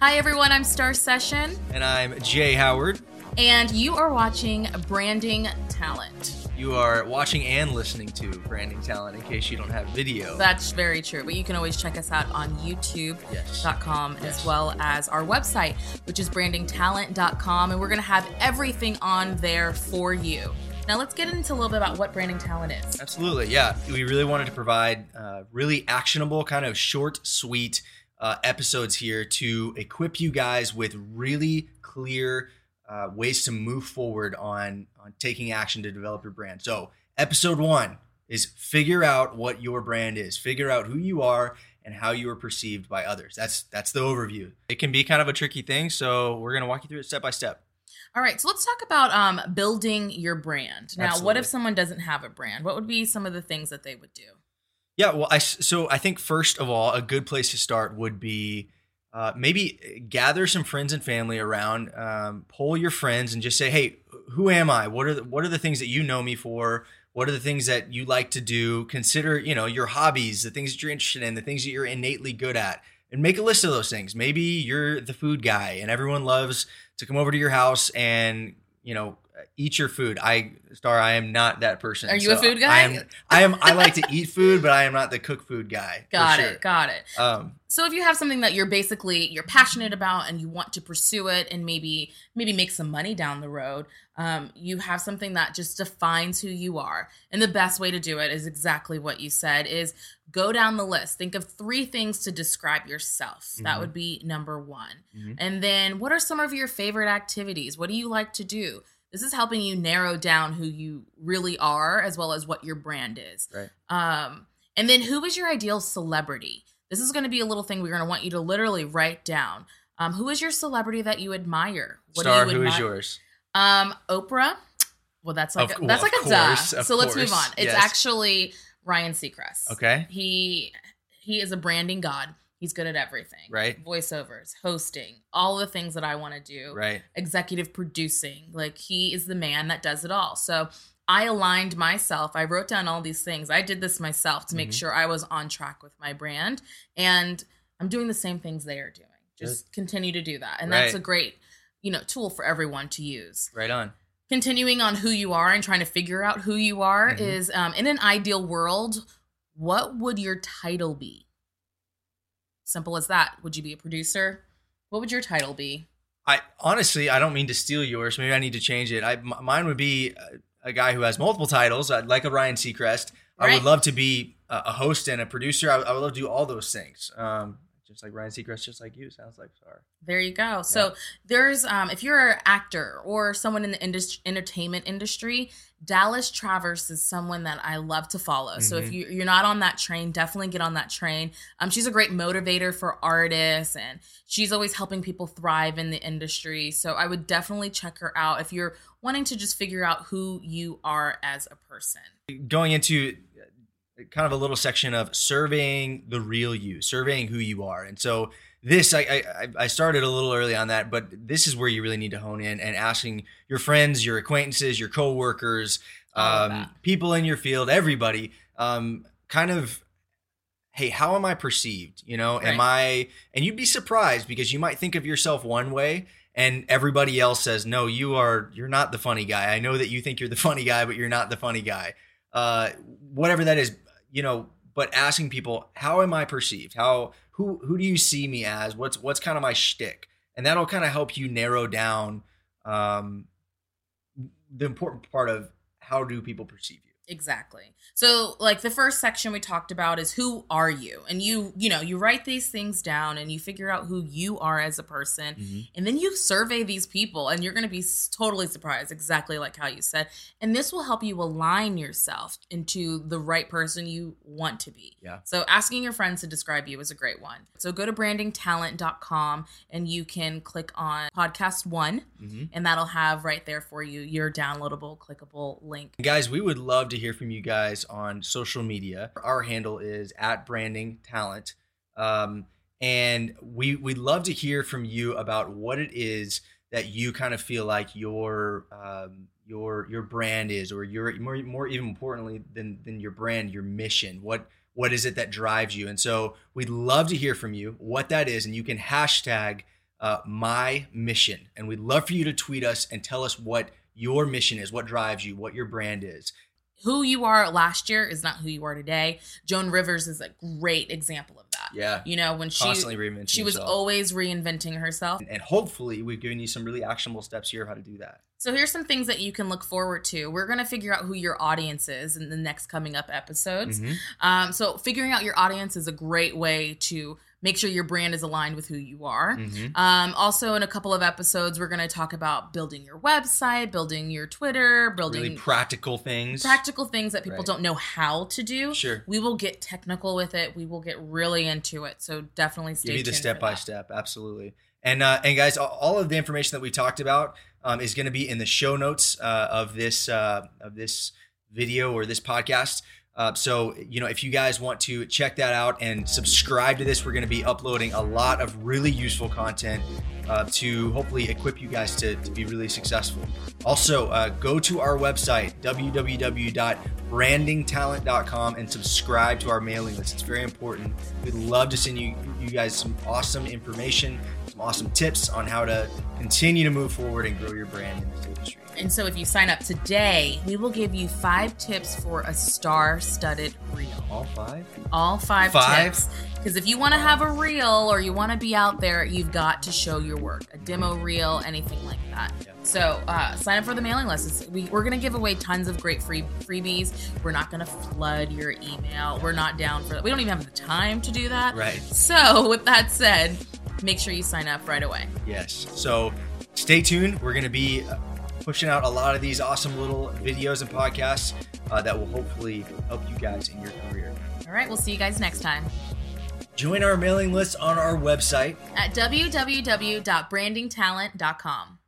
Hi, everyone. I'm Star Session, And I'm Jay Howard. and you are watching Branding Talent. You are watching and listening to Branding Talent in case you don't have video. That's very true, but you can always check us out on youtube.com Yes. as well as our website, which is brandingtalent.com, and we're going to have everything on there for you. Now, let's get into a little bit about what branding talent is. Absolutely, yeah. We really wanted to provide uh, really actionable, kind of short, sweet uh, episodes here to equip you guys with really clear uh, ways to move forward on on taking action to develop your brand. So, episode one is figure out what your brand is, figure out who you are and how you are perceived by others. That's that's the overview. It can be kind of a tricky thing, so we're gonna walk you through it step by step. All right, so let's talk about um, building your brand. Now, what if someone doesn't have a brand? What would be some of the things that they would do? Yeah, well, I so I think first of all, a good place to start would be uh, maybe gather some friends and family around, um, poll your friends, and just say, "Hey, who am I? What are the, what are the things that you know me for? What are the things that you like to do? Consider, you know, your hobbies, the things that you're interested in, the things that you're innately good at, and make a list of those things. Maybe you're the food guy, and everyone loves to come over to your house and you know eat your food. I star, I am not that person. Are you a food guy? I am. I am. I like to eat food, but I am not the cook food guy. Got sure. it, got it. Um, So if you have something that you're basically you're passionate about and you want to pursue it and maybe maybe make some money down the road, um, you have something that just defines who you are. And the best way to do it is exactly what you said: is go down the list. Think of three things to describe yourself. That Mhm. would be number one. Mhm. And then, what are some of your favorite activities? What do you like to do? This is helping you narrow down who you really are, as well as what your brand is. Right. Um, and then, who is your ideal celebrity? This is going to be a little thing we're going to want you to literally write down. Um, who is your celebrity that you admire? What Star, do you who is yours? Um, Oprah. Well, that's like Of- a, well, that's like a course, duh. So let's move on. It's yes. actually Ryan Seacrest. Okay. He he is a branding god. He's good at everything. Right. Voiceovers, hosting, all the things that I want to do Right. executive producing. Like he is the man that does it all. So I aligned myself. I wrote down all these things. I did this myself to make Mhm. sure I was on track with my brand. And I'm doing the same things they are doing. Just continue to do that. And that's a great, you know, tool for everyone to use. Right on. Continuing on who you are and trying to figure out who you are Mhm. is um, in an ideal world, what would your title be? Simple as that. Would you be a producer? What would your title be? I honestly, I don't mean to steal yours. Maybe I need to change it. I m- mine would be a, a guy who has multiple titles. I'd like a Ryan Seacrest. I would love to be a, a host and a producer. I, would- I would love to do all those things. Um, just like Ryan Seacrest, just like you. Sounds like Star. There you go. So there's um if you're an actor or someone in the industry, entertainment industry, Dallas Travers is someone that I love to follow. So if Mhm. you you're not on that train, definitely get on that train. Um she's a great motivator for artists and she's always helping people thrive in the industry. So I would definitely check her out if you're wanting to just figure out who you are as a person. Going into kind of a little section of surveying the real you, surveying who you are, and so this I, I I started a little early on that, but this is where you really need to hone in and asking your friends, your acquaintances, your coworkers, um, people in your field, everybody, um, kind of. Hey, how am I perceived? You know, am I? And you'd be surprised because you might think of yourself one way, and everybody else says, "No, you are. You're not the funny guy. I know that you think you're the funny guy, but you're not the funny guy." Uh, whatever that is, you know. But asking people, "How am I perceived? How who who do you see me as? What's what's kind of my shtick?" And that'll kind of help you narrow down um, the important part of how do people perceive you. Exactly. So like the first section we talked about is who are you? And you, you know, you write these things down and you figure out who you are as a person and then you survey these people and you're going to be totally surprised exactly like how you said. And this will help you align yourself into the right person you want to be. Yeah. So asking your friends to describe you is a great one. So go to brandingtalent.com and you can click on podcast 1 Mhm. and that'll have right there for you your downloadable clickable link. Guys, we would love to hear from you guys on social media. Our handle is at branding talent. Um, and we we'd love to hear from you about what it is that you kind of feel like your um, your your brand is or your more more even importantly than than your brand your mission what what is it that drives you and so we'd love to hear from you what that is and you can hashtag uh, my mission and we'd love for you to tweet us and tell us what your mission is what drives you what your brand is who you are last year is not who you are today. Joan Rivers is a great example of that. Yeah. You know, when she Constantly reinventing she was herself. always reinventing herself. and hopefully we've given you some really actionable steps here how to do that So here's some things that you can look forward to. We're going to figure out who your audience is in the next coming up episodes. Mhm. Um, so figuring out your audience is a great way to make sure your brand is aligned with who you are. Mhm. Um, also, in a couple of episodes, we're going to talk about building your website, building your Twitter, building really practical things practical things that people Right. don't know how to do. Sure. We will get technical with it. We will get really into it. So definitely stay tuned. give you the step by that. step absolutely and uh, and guys all- all of the information that we talked about um, is going to be in the show notes uh, of this uh, of this video or this podcast uh, so you know if you guys want to check that out and subscribe to this we're going to be uploading a lot of really useful content uh, to hopefully equip you guys to, to be really successful. Also uh, go to our website www.brandingtalent.com and subscribe to our mailing list. It's very important. We'd love to send you you guys some awesome information some awesome tips on how to continue to move forward and grow your brand in this industry And so if you sign up today, we will give you five tips for a star studded reel. all five All five, Five? tips. Because if you want to have a reel or you want to be out there, you've got to show your work a demo reel, anything like that. Yeah. So uh, sign up for the mailing list. We, we're going to give away tons of great free freebies. We're not going to flood your email. We're not down for that. We don't even have the time to do that. right So, with that said, make sure you sign up right away. Yes. So stay tuned. We're going to be uh, pushing out a lot of these awesome little videos and podcasts uh, that will hopefully help you guys in your career. All right, we'll see you guys next time Join our mailing list on our website. at www.brandingtalent.com.